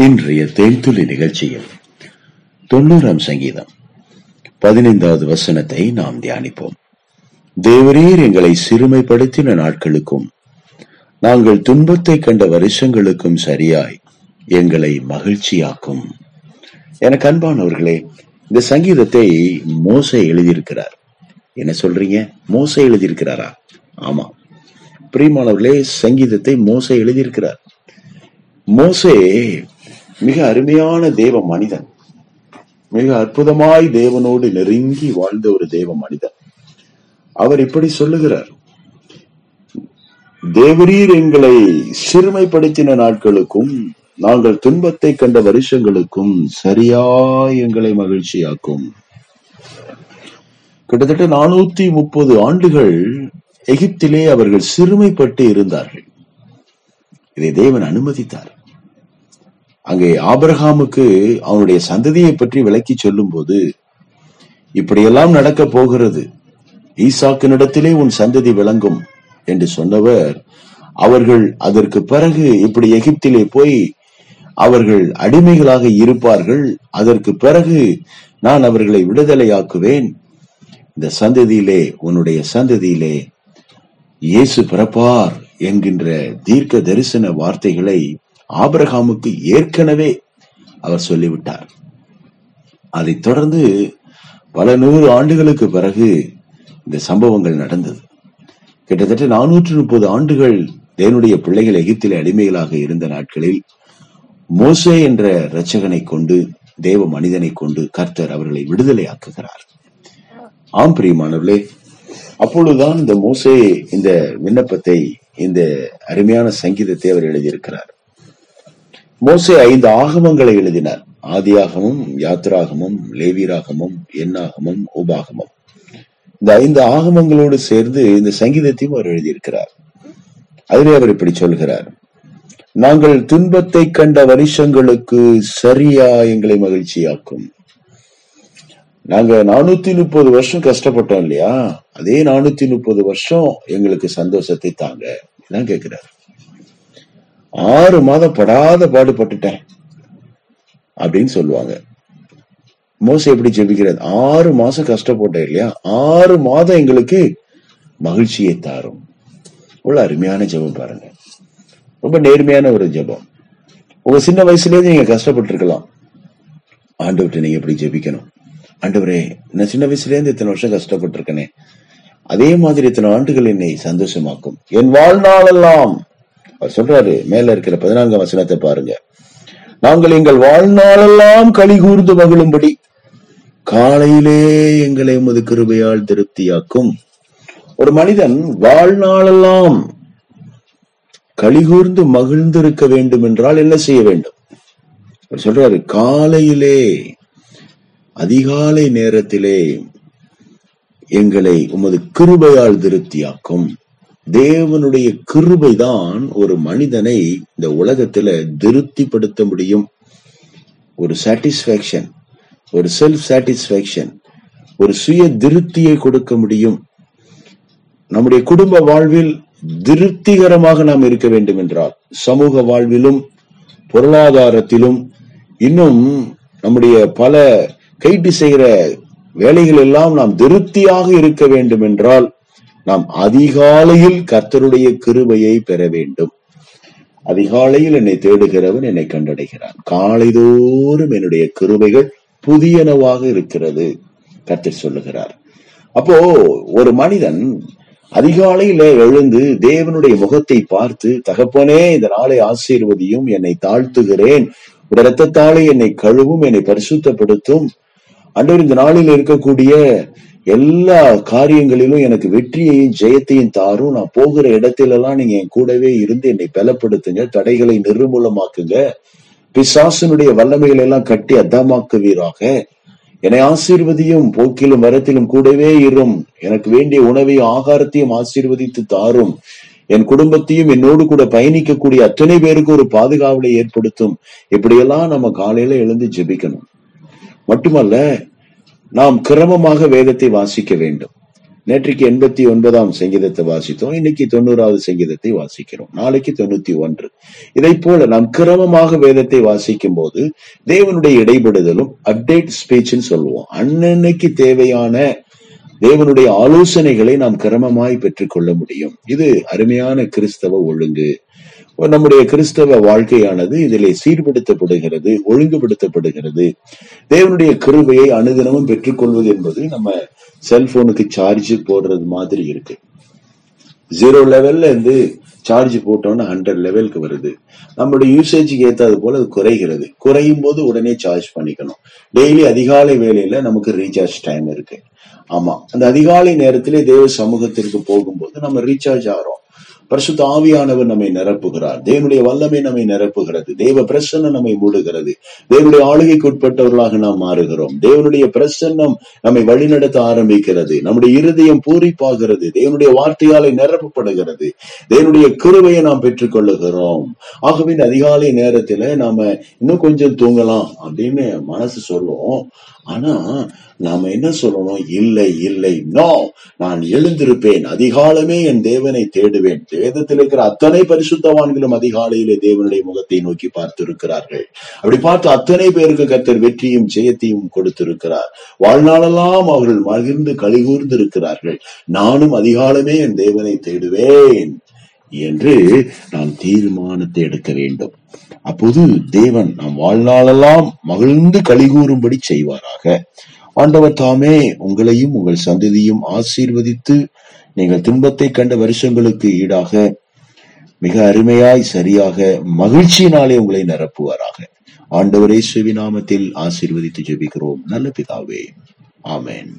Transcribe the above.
இன்றைய தேன்துளி நிகழ்ச்சியில் தொண்ணூறாம் சங்கீதம். பதினைந்தாவது வசனத்தை நாம் தியானிப்போம். தேவரீர் எங்களை சிறுமைப்படுத்தின நாட்களுக்கும் நாங்கள் துன்பத்தை கண்ட வருஷங்களுக்கும் சரியாய் எங்களை மகிழ்ச்சியாக்கும். எனக்கு அன்பானவர்களே இந்த சங்கீதத்தை மோசை எழுதியிருக்கிறார். என்ன சொல்றீங்க? மோசை எழுதியிருக்கிறாரா? ஆமா. பிரியமானவர்களே சங்கீதத்தை மோசை எழுதியிருக்கிறார். மோசே மிக அருமையான தேவ மனிதன். மிக அற்புதமாய் தேவனோடு நெருங்கி வாழ்ந்த ஒரு தேவ மனிதன். அவர் இப்படி சொல்லுகிறார். தேவரீர் எங்களை சிறுமைப்படுத்தின நாட்களுக்கும் நாங்கள் துன்பத்தை கண்ட வருஷங்களுக்கும் சரியாய் எங்களை மகிழ்ச்சியாக்கும். கிட்டத்தட்ட நானூத்தி முப்பது ஆண்டுகள் எகிப்திலே அவர்கள் சிறுமைப்பட்டு இருந்தார்கள். இதை தேவன் அனுமதித்தார். அங்கே ஆபரகாமுக்கு அவனுடைய சந்ததியை பற்றி விளக்கி சொல்லும் போது இப்படியெல்லாம் நடக்க போகிறது. ஈசாக்கினிடத்திலே உன் சந்ததி விளங்கும் என்று சொன்னவர். அவர்கள் அதற்கு பிறகு இப்படி எகிப்திலே போய் அவர்கள் அடிமைகளாக இருப்பார்கள். அதற்கு பிறகு நான் அவர்களை விடுதலையாக்குவேன். இந்த சந்ததியிலே உன்னுடைய சந்ததியிலே இயேசு பிறப்பார் என்கின்ற தீர்க்க தரிசன வார்த்தைகளை ஆபிரகாமுக்கு ஏற்கனவே அவர் சொல்லிவிட்டார். அதைத் தொடர்ந்து பல நூறு ஆண்டுகளுக்கு பிறகு இந்த சம்பவங்கள் நடந்தது. கிட்டத்தட்ட நானூற்று முப்பது ஆண்டுகள் தேவனுடைய பிள்ளைகள் எகிப்திலே அடிமைகளாக இருந்த நாட்களில் மோசே என்ற இரட்சகனை கொண்டு தேவ மனிதனை கொண்டு கர்த்தர் அவர்களை விடுதலை ஆக்குகிறார் ஆம் பிரியமானவர்களே அப்பொழுதுதான் இந்த மோசே இந்த விண்ணப்பத்தை இந்த அருமையான சங்கீதத்தை அவர் எழுதியிருக்கிறார். மோசே ஐந்து ஆகமங்களை எழுதினார். ஆதியாகமும் யாத்ராகமும் லேவிராகமும் எண்ணாகமும் உபாகமும் இந்த ஐந்து ஆகமங்களோடு சேர்ந்து இந்த சங்கீதத்தையும் அவர் எழுதியிருக்கிறார். அதிலே அவர் இப்படி சொல்கிறார். நாங்கள் துன்பத்தை கண்ட வருஷங்களுக்கு சரியா எங்களை மகிழ்ச்சியாக்கும். நாங்க நானூத்தி முப்பது வருஷம் கஷ்டப்பட்டோம் இல்லையா? அதே நானூத்தி முப்பது வருஷம் எங்களுக்கு சந்தோஷத்தை தாங்க. இதான் கேட்கிறார். ஆறு மாதம் படாத பாடுபட்டுட்டேன் அப்படின்னு சொல்லுவாங்க. மோச எப்படி ஜெபிக்கிறது? ஆறு மாசம் கஷ்டப்பட்டேன் இல்லையா? ஆறு மாதம் எங்களுக்கு மகிழ்ச்சியை தாரும். இவ்வளவு அருமையான ஜெபம் பாருங்க. ரொம்ப நேர்மையான ஒரு ஜெபம். உங்க சின்ன வயசுலேயே நீங்க கஷ்டப்பட்டு இருக்கலாம் ஆண்டவர்கிட்ட நீங்க எப்படி ஜெபிக்கணும். ஆண்டவரே நான் சின்ன வயசுல இருந்து இத்தனை வருஷம் கஷ்டப்பட்டிருக்கனே. அதே மாதிரி இத்தனை ஆண்டுகள் என்னை சந்தோஷமாக்கும். என் வாழ்நாளெல்லாம் அவர் சொல்றாரு மேல இருக்கிற பதினான்காம் வசனத்தை பாருங்க. நாங்கள் எங்கள் வாழ்நாளெல்லாம் களி கூர்ந்து மகிழும்படி காலையிலே எங்களை உமது கிருபையால் திருப்தியாக்கும். ஒரு மனிதன் வாழ்நாளெல்லாம் கலிகூர்ந்து மகிழ்ந்திருக்க வேண்டும் என்றால் என்ன செய்ய வேண்டும்? அவர் சொல்றாரு காலையிலே அதிகாலை நேரத்திலே எங்களை உமது கிருபையால் திருப்தியாக்கும். தேவனுடைய கிருபைதான் ஒரு மனிதனை இந்த உலகத்துல திருப்திப்படுத்த முடியும். ஒரு சாட்டிஸ்பேக்ஷன் ஒரு செல்ஃப் சாட்டிஸ்பேக்ஷன் ஒரு சுய திருப்தியை கொடுக்க முடியும். நம்முடைய குடும்ப வாழ்வில் திருப்திகரமாக நாம் இருக்க வேண்டும் என்றால் சமூக வாழ்விலும் பொருளாதாரத்திலும் இன்னும் நம்முடைய பல கைட்டு செய்கிற வேலைகள் எல்லாம் நாம் திருப்தியாக இருக்க வேண்டும் என்றால் நாம் அதிகாலையில் கர்த்தருடைய கிருபையை பெற வேண்டும். அதிகாலையில் என்னை தேடுகிறவன் என்னை கண்டடைகிறான். காலைதோறும் என்னுடைய கிருபைகள் புதியனவாக இருக்கிறது கர்த்தர் சொல்லுகிறார். அப்போ ஒரு மனிதன் அதிகாலையில எழுந்து தேவனுடைய முகத்தை பார்த்து தகப்பனே இந்த நாளை ஆசீர்வதியும் என்னை தாழ்த்துகிறேன். உடைய ரத்தத்தாலே என்னை கழுவும் என்னை பரிசுத்தப்படுத்தும். அன்றவர் இந்த நாளில் இருக்கக்கூடிய எல்லா காரியங்களிலும் எனக்கு வெற்றியையும் ஜெயத்தையும் தாரும். நான் போகிற இடத்துல எல்லாம் நீங்க என் கூடவே இருந்து என்னை பலப்படுத்துங்க தடைகளை நிர்மூலமாக்குங்க. பிசாசனுடைய வல்லமைகளை எல்லாம் கட்டி அத்தமாக்குவீராக என்னை ஆசீர்வதியும் போக்கிலும் வரத்திலும் கூடவே இரும். எனக்கு வேண்டிய உணவையும் ஆகாரத்தையும் ஆசீர்வதித்து தாரும். என் குடும்பத்தையும் என்னோடு கூட பயணிக்கக்கூடிய அத்தனை பேருக்கு ஒரு பாதுகாவலை ஏற்படுத்தும். இப்படியெல்லாம் நம்ம காலையில எழுந்து ஜெபிக்கணும். மட்டுமல்ல நாம் கிரமமாக வேதத்தை வாசிக்க வேண்டும். நேற்றைக்கு எண்பத்தி ஒன்பதாம் சங்கீதத்தை வாசித்தோம் இன்னைக்கு தொண்ணூறாவது சங்கீதத்தை வாசிக்கிறோம். நாளைக்கு தொண்ணூத்தி ஒன்று. இதை போல நாம் கிரமமாக வேதத்தை வாசிக்கும் போது தேவனுடைய இடைபடுதலும் அப்டேட் ஸ்பீச்னு சொல்லுவோம். அன்னன்னைக்கு தேவையான தேவனுடைய ஆலோசனைகளை நாம் கிரமமாய் பெற்றுக்கொள்ள முடியும். இது அருமையான கிறிஸ்தவ ஒழுங்கு. நம்முடைய கிறிஸ்தவ வாழ்க்கையானது இதிலே சீர்படுத்தப்படுகிறது ஒழுங்குபடுத்தப்படுகிறது. தேவனுடைய கிருபையை அனுதினமும் பெற்றுக்கொள்வது என்பது நம்ம செல்போனுக்கு சார்ஜ் போடுறது மாதிரி இருக்கு. ஜீரோ லெவல்ல இருந்து சார்ஜ் போட்டோம்னா ஹண்ட்ரட் லெவலுக்கு வருது. நம்மளுடைய யூசேஜுக்கு ஏத்தாது போல அது குறைகிறது. குறையும் போது உடனே சார்ஜ் பண்ணிக்கணும். டெய்லி அதிகாலை வேலையில நமக்கு ரீசார்ஜ் டைம் இருக்கு. ஆமா. அந்த அதிகாலை நேரத்திலே தேவ சமூகத்திற்கு போகும்போது நம்ம ரீசார்ஜ் ஆகிறோம். பரிசுத்த ஆவியானவர் நம்மை நிரப்புகிறார். தேவனுடைய வல்லமை நம்மை நிரப்புகிறது. தேவ பிரசன்னம் நம்மை மூடுகிறது. தேவனுடைய ஆளுகைக்கு உட்பட்டவர்களாக நாம் மாறுகிறோம். தேவனுடைய பிரசன்னம் நம்மை வழிநடத்த ஆரம்பிக்கிறது. நம்முடைய இருதயம் பூரிப்பாகிறது. தேவனுடைய வார்த்தையாலே நிரப்பப்படுகிறது. தேவனுடைய கிருவையை நாம் பெற்றுக்கொள்ளுகிறோம். ஆகவே இந்த அதிகாலை நேரத்துல நாம இன்னும் கொஞ்சம் தூங்கலாம் அப்படின்னு மனசு சொல்லுவோம் ஆனா நாம என்ன சொல்லணும்? இல்லை இல்லை. நோ நான் எழுந்திருப்பேன். அதிகாலமே என் தேவனை தேடுவேன். வேதத்தில் இருக்கிற அத்தனை பரிசுத்தவான்களும் அதிகாலையிலே தேவனுடைய முகத்தை நோக்கி பார்த்திருக்கிறார்கள். அப்படி பார்த்து அத்தனை பேருக்கு கத்தர் வெற்றியும் ஜெயத்தையும் கொடுத்திருக்கிறார். வாழ்நாளெல்லாம் அவர்கள் மகிழ்ந்து கலிகூர்ந்து இருக்கிறார்கள் நானும் அதிகாலமே என் தேவனை தேடுவேன் என்று நாம் தீர்மானத்தை எடுக்க வேண்டும். அப்போது தேவன் நாம் வாழ்நாளெல்லாம் மகிழ்ந்து கலிகூறும்படி செய்வாராக. ஆண்டவர் தாமே உங்களையும் உங்கள் சந்ததியும் ஆசீர்வதித்து நீங்கள் துன்பத்தை கண்ட வருஷங்களுக்கு ஈடாக மிக அருமையாய் சரியாக மகிழ்ச்சியினாலே உங்களை நிரப்புவாராக. ஆண்டவரே நாமத்தில் ஆசீர்வதித்து ஜெபிக்கிறோம். நல்ல பிதாவே. ஆமேன்.